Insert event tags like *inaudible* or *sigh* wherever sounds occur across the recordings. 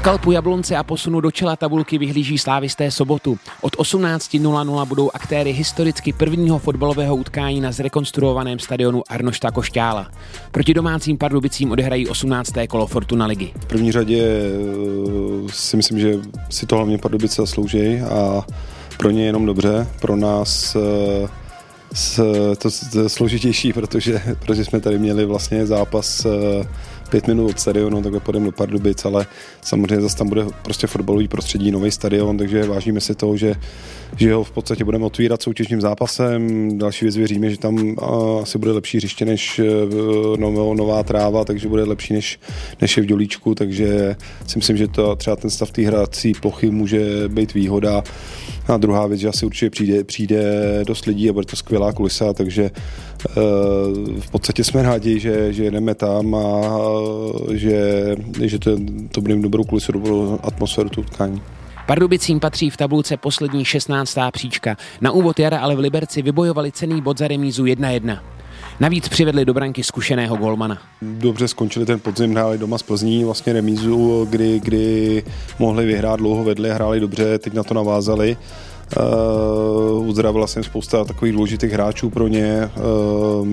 skalpu Jablonce a posunu do čela tabulky vyhlíží slávisté sobotu. Od 18.00 budou aktéry historicky prvního fotbalového utkání na zrekonstruovaném stadionu Arnošta Košťála. Proti domácím Pardubicím odehrají 18. kolo Fortuna ligy. V první řadě eh, si myslím, že si to hlavně Pardubice zaslouží a pro ně jenom dobře, pro nás eh, to, to složitější, protože, protože jsme tady měli vlastně zápas eh, pět minut od stadionu, takhle půjdeme do Pardubic, ale samozřejmě zase tam bude prostě fotbalový prostředí, nový stadion, takže vážíme si toho, že, že ho v podstatě budeme otvírat soutěžním zápasem. Další věc věříme, že tam asi bude lepší hřiště než e, nová, nová tráva, takže bude lepší než, než je v Dělíčku, takže si myslím, že to třeba ten stav té hrací plochy může být výhoda. A druhá věc, že asi určitě přijde, přijde dost lidí a bude to skvělá kulisa, takže e, v podstatě jsme rádi, že, že jedeme tam a že, že to, to bude dobrou kulisu, dobrou atmosféru tu utkání. Pardubicím patří v tabulce poslední 16. příčka. Na úvod jara ale v Liberci vybojovali cený bod za remízu 1-1. Navíc přivedli do branky zkušeného golmana. Dobře skončili ten podzim, hráli doma z Plzní, vlastně remízu, kdy, kdy mohli vyhrát, dlouho vedli, hráli dobře, teď na to navázali. Uh, uzdravila jsem spousta takových důležitých hráčů pro ně, uh,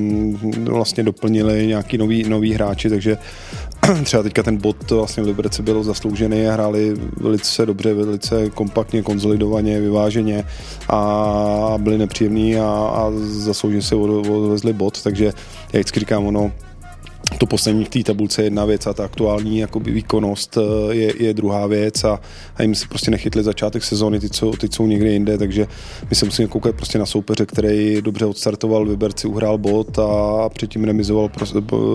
vlastně doplnili nějaký nový, nový hráči, takže *clears throat* třeba teďka ten bod vlastně v Liberci byl zasloužený a hráli velice dobře, velice kompaktně, konzolidovaně, vyváženě a byli nepříjemní a, a zaslouženě se odvezli bod, takže jak vždycky říkám, ono to poslední v té tabulce je jedna věc a ta aktuální jakoby výkonnost eh, je, je druhá věc a, a jim si prostě nechytli začátek sezóny, ty, co, ty jsou někde jinde, takže my se musíme koukat prostě na soupeře, který dobře odstartoval, Vyberci uhrál bod a předtím remizoval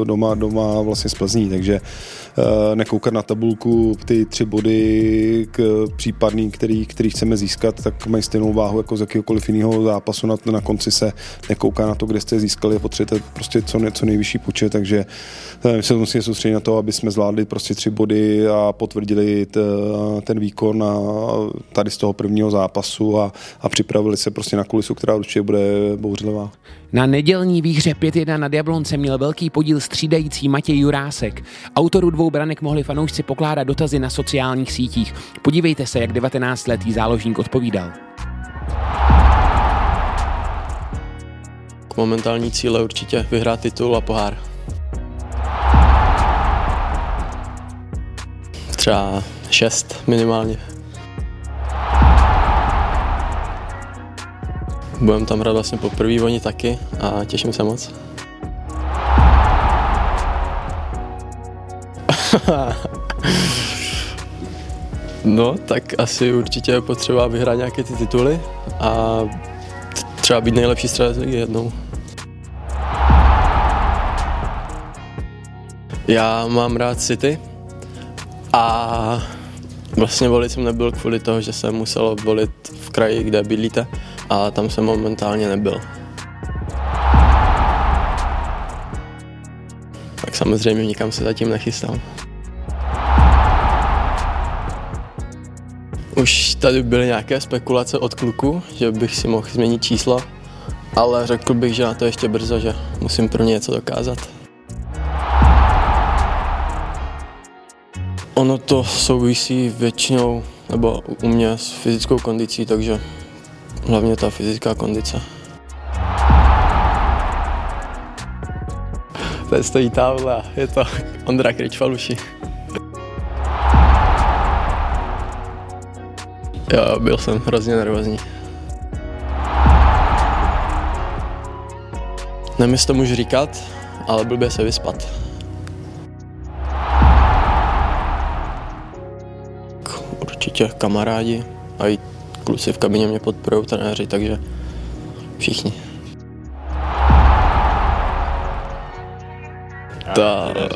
doma, doma vlastně z Plzní, takže uh, nekoukat na tabulku ty tři body k případný, který, který chceme získat, tak mají stejnou váhu jako z jakýkoliv jiného zápasu na, na konci se nekouká na to, kde jste získali potřebujete prostě co, co nejvyšší počet, takže my eh, se musíme soustředit na to, aby jsme zvládli prostě tři body a potvrdili t, ten výkon a tady z toho prvního zápasu a, a připravili se prostě na kulisu, která určitě bude bouřlivá. Na nedělní výhře 5-1 na Jablonce měl velký podíl střídající Matěj Jurásek. Autoru dvou branek mohli fanoušci pokládat dotazy na sociálních sítích. Podívejte se, jak 19-letý záložník odpovídal. Momentální cíle určitě vyhrát titul a pohár. Třeba šest minimálně. Budeme tam hrát vlastně poprvé oni taky a těším se moc. *laughs* no, tak asi určitě je potřeba vyhrát nějaké ty tituly a třeba být nejlepší strategii jednou. Já mám rád City, a vlastně volit jsem nebyl kvůli toho, že jsem musel volit v kraji, kde bydlíte a tam jsem momentálně nebyl. Tak samozřejmě nikam se zatím nechystám. Už tady byly nějaké spekulace od kluku, že bych si mohl změnit číslo, ale řekl bych, že na to ještě brzo, že musím pro ně něco dokázat. Ono to souvisí většinou, nebo u mě s fyzickou kondicí, takže hlavně ta fyzická kondice. Tady stojí távla, a je to Ondra Kryčfaluši. Jo, byl jsem hrozně nervózní. Jestli to můžu říkat, ale blbě se vyspat. Určitě kamarádi a i kluci v kabině mě podporují trenéři, takže všichni. To,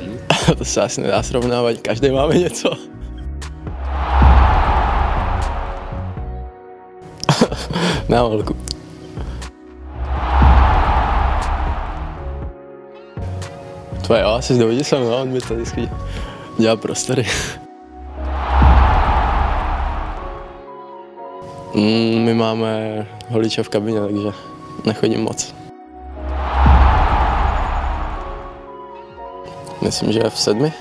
*laughs* to se asi nedá srovnávat, každý máme něco. *laughs* Na holku. Tvoje jo, asi dohodí se no, on mi to vždycky dělá prostory. *laughs* Mm, my máme holiče v kabině, takže nechodím moc. Myslím, že v sedmi.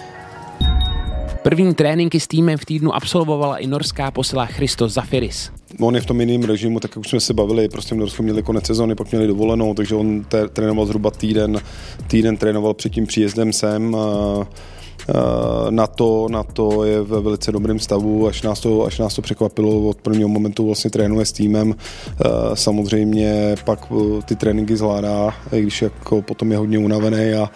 První tréninky s týmem v týdnu absolvovala i norská posila Christos Zafiris. On je v tom jiném režimu, tak jak už jsme se bavili, prostě v Norsku měli konec sezóny, pak měli dovolenou, takže on trénoval zhruba týden, týden trénoval před tím příjezdem sem. A na to, na to je ve velice dobrém stavu, až nás to, až nás to překvapilo, od prvního momentu vlastně trénuje s týmem, eh, samozřejmě pak eh, ty tréninky zvládá, i když jako potom je hodně unavený a,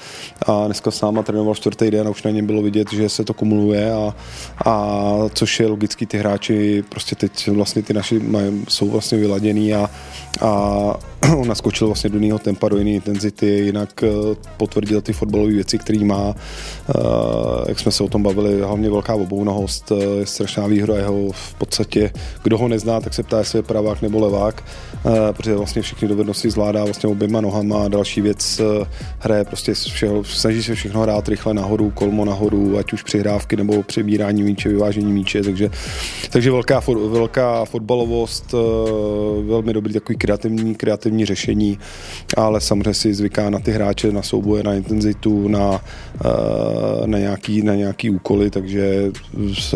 a dneska sám trénoval čtvrtý den a už na něm bylo vidět, že se to kumuluje a, a což je logický, ty hráči prostě teď vlastně ty naši mají, jsou vlastně vyladěný a, a on *clears throat* naskočil vlastně do jiného tempa, do jiné intenzity, jinak potvrdil ty fotbalové věci, které má. Jak jsme se o tom bavili, hlavně velká obounohost, eh, je strašná výhoda jeho v podstatě, kdo ho nezná, tak se ptá, jestli je pravák nebo levák, eh, protože vlastně všechny dovednosti zvládá vlastně oběma nohama a další věc eh, hraje prostě všeho, snaží se všechno hrát rychle nahoru, kolmo nahoru, ať už přihrávky nebo přebírání míče, vyvážení míče, takže, takže velká, velká fotbalovost, velmi dobrý takový kreativní, kreativní řešení, ale samozřejmě si zvyká na ty hráče, na souboje, na intenzitu, na, na nějaký, na nějaký úkoly, takže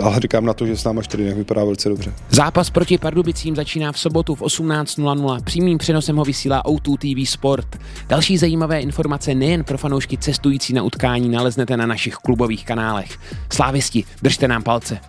ale říkám na to, že s náma čtyři vypadá velice dobře. Zápas proti Pardubicím začíná v sobotu v 18.00. Přímým přenosem ho vysílá O2 TV Sport. Další zajímavé informace nejen pro fanoušky cestující na utkání naleznete na našich klubových kanálech. Slávisti, držte nám palce.